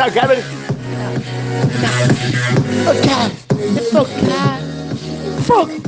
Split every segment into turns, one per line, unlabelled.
now, grab. Okay. It's okay. Fuck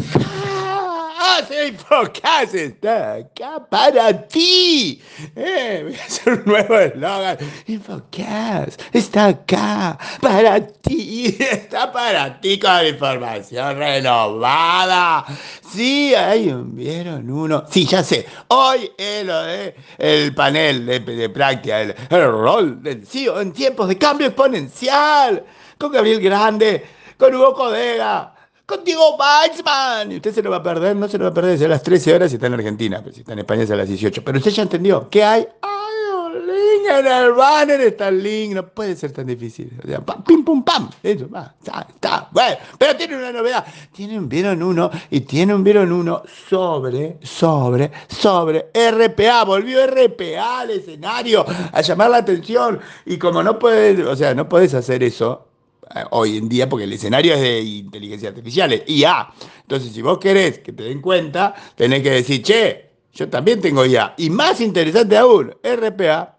Focas está acá para ti. Eh, voy a hacer un nuevo eslogan. Infocas está acá para ti. Está para ti con información renovada. Sí, un, vieron uno. Sí, ya sé. Hoy es lo de el panel de, de práctica, el rol del CEO en tiempos de cambio exponencial. Con Gabriel Grande, con Hugo Codega, con Diego Weissman. Usted se lo va a perder, no se lo va a perder. Es a las 13 horas y está en Argentina. Pero si está en España es a las 18. Pero usted ya entendió. ¿Qué hay? Hay un link en el banner. Está link. No puede ser tan difícil. O sea, pam, pim, pum, pam. Eso, va. Está, está. Bueno, pero tiene una novedad. Tiene un vieron uno y tiene un vieron uno sobre, sobre, sobre RPA. Volvió RPA al escenario a llamar la atención. Y como no puedes, o sea, no puedes hacer eso eh, hoy en día, porque el escenario es de inteligencia artificial, IA. Entonces, si vos querés que te den cuenta, tenés que decir, che, yo también tengo IA. Y más interesante aún, RPA,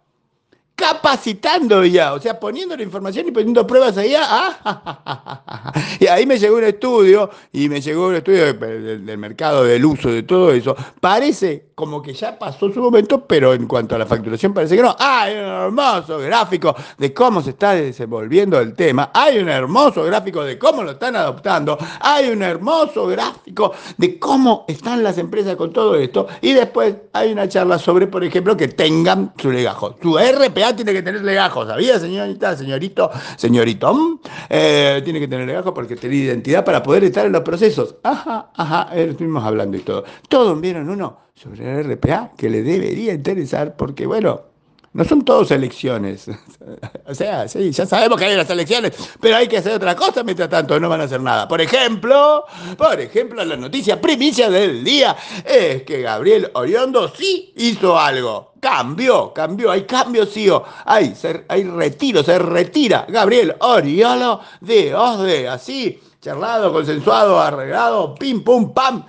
capacitando IA, o sea, poniendo la información y poniendo pruebas a IA. Ah, y ahí me llegó un estudio, y me llegó un estudio del, del mercado, del uso de todo eso. Parece como que ya pasó su momento, pero en cuanto a la facturación parece que no. Hay un hermoso gráfico de cómo se está desenvolviendo el tema. Hay un hermoso gráfico de cómo lo están adoptando. Hay un hermoso gráfico de cómo están las empresas con todo esto. Y después hay una charla sobre, por ejemplo, que tengan su legajo. Su RPA tiene que tener legajo. ¿Sabía, señorita, señorito, señorito? Eh, tiene que tener legajo porque tiene identidad para poder estar en los procesos. Ajá, ajá, estuvimos hablando y todo. Todos vieron uno sobre el RPA que le debería interesar porque, bueno, no son todos elecciones. o sea, sí, ya sabemos que hay las elecciones, pero hay que hacer otra cosa mientras tanto, no van a hacer nada. Por ejemplo, por ejemplo, la noticia primicia del día es que Gabriel Oriondo sí hizo algo. Cambió, cambió, hay cambios, sí hay, hay retiro, se retira Gabriel Oriolo de OSDE, así, charlado, consensuado, arreglado, pim, pum, pam.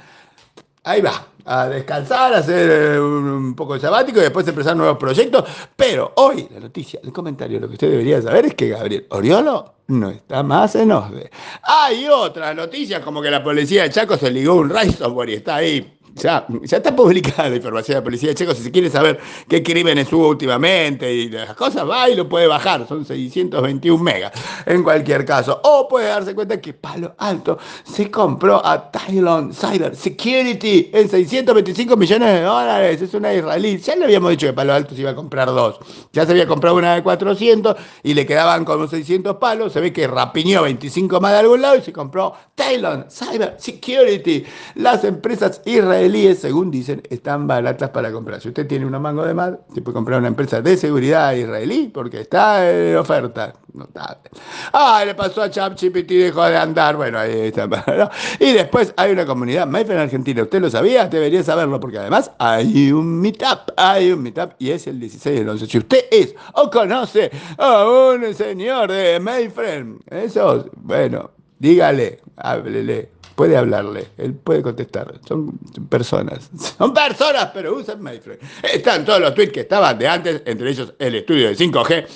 Ahí va, a descansar, a hacer un poco de sabático y después empezar nuevos proyectos. Pero hoy la noticia, el comentario, lo que usted debería saber es que Gabriel Oriolo no está más en OSDE. Hay otras noticias como que la policía de Chaco se ligó un ransomware y está ahí ya, ya está publicada la información de la policía de Checo. Si se quiere saber qué crímenes hubo últimamente y las cosas, va y lo puede bajar. Son 621 megas en cualquier caso. O puede darse cuenta que Palo Alto se compró a Tylon Cyber Security en 625 millones de dólares. Es una israelí. Ya le habíamos dicho que Palo Alto se iba a comprar dos. Ya se había comprado una de 400 y le quedaban como 600 palos. Se ve que rapiñó 25 más de algún lado y se compró Tylon Cyber Security. Las empresas israelíes según dicen, están baratas para comprar. Si usted tiene una mango de más, se puede comprar una empresa de seguridad israelí porque está en oferta. Notable. Ah, le pasó a ChatGPT y dejó de andar. Bueno, ahí está. Y después hay una comunidad MyFair en Argentina. ¿Usted lo sabía? Debería saberlo porque además hay un meetup. Hay un meetup y es el 16 del 11. Si usted es o conoce a un señor de MyFriend, eso, bueno, dígale, háblele puede hablarle, él puede contestar. Son personas. Son personas, pero usan MyFriend. Están todos los tweets que estaban de antes, entre ellos el estudio de 5G.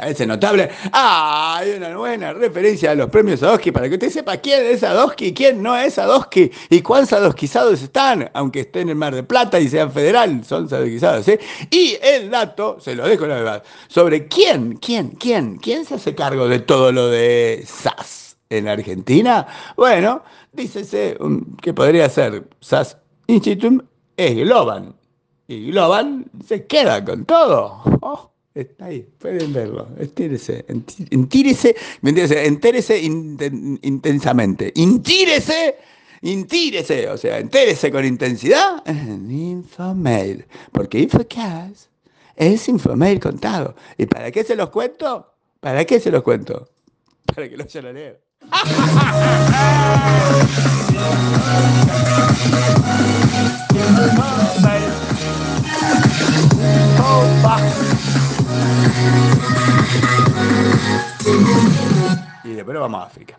Ese notable. Ah, hay una buena referencia a los premios Sadowski para que usted sepa quién es Sadowski y quién no es Sadowski y cuán sadowskizados están, aunque estén en el Mar de Plata y sean federal, son sadowskizados. ¿eh? Y el dato, se lo dejo la verdad, sobre quién, quién, quién, quién se hace cargo de todo lo de SAS en Argentina? Bueno, dícese que podría ser SAS Institute es Globan. Y Globan se queda con todo. Oh, está ahí, pueden verlo. Estírese, entírese, entérese intensamente. Intírese, intírese, o sea, entérese con intensidad en Infomail. Porque Infocast es Infomail contado. ¿Y para qué se los cuento? ¿Para qué se los cuento? Para que lo vayan a leer. Y después vamos a África.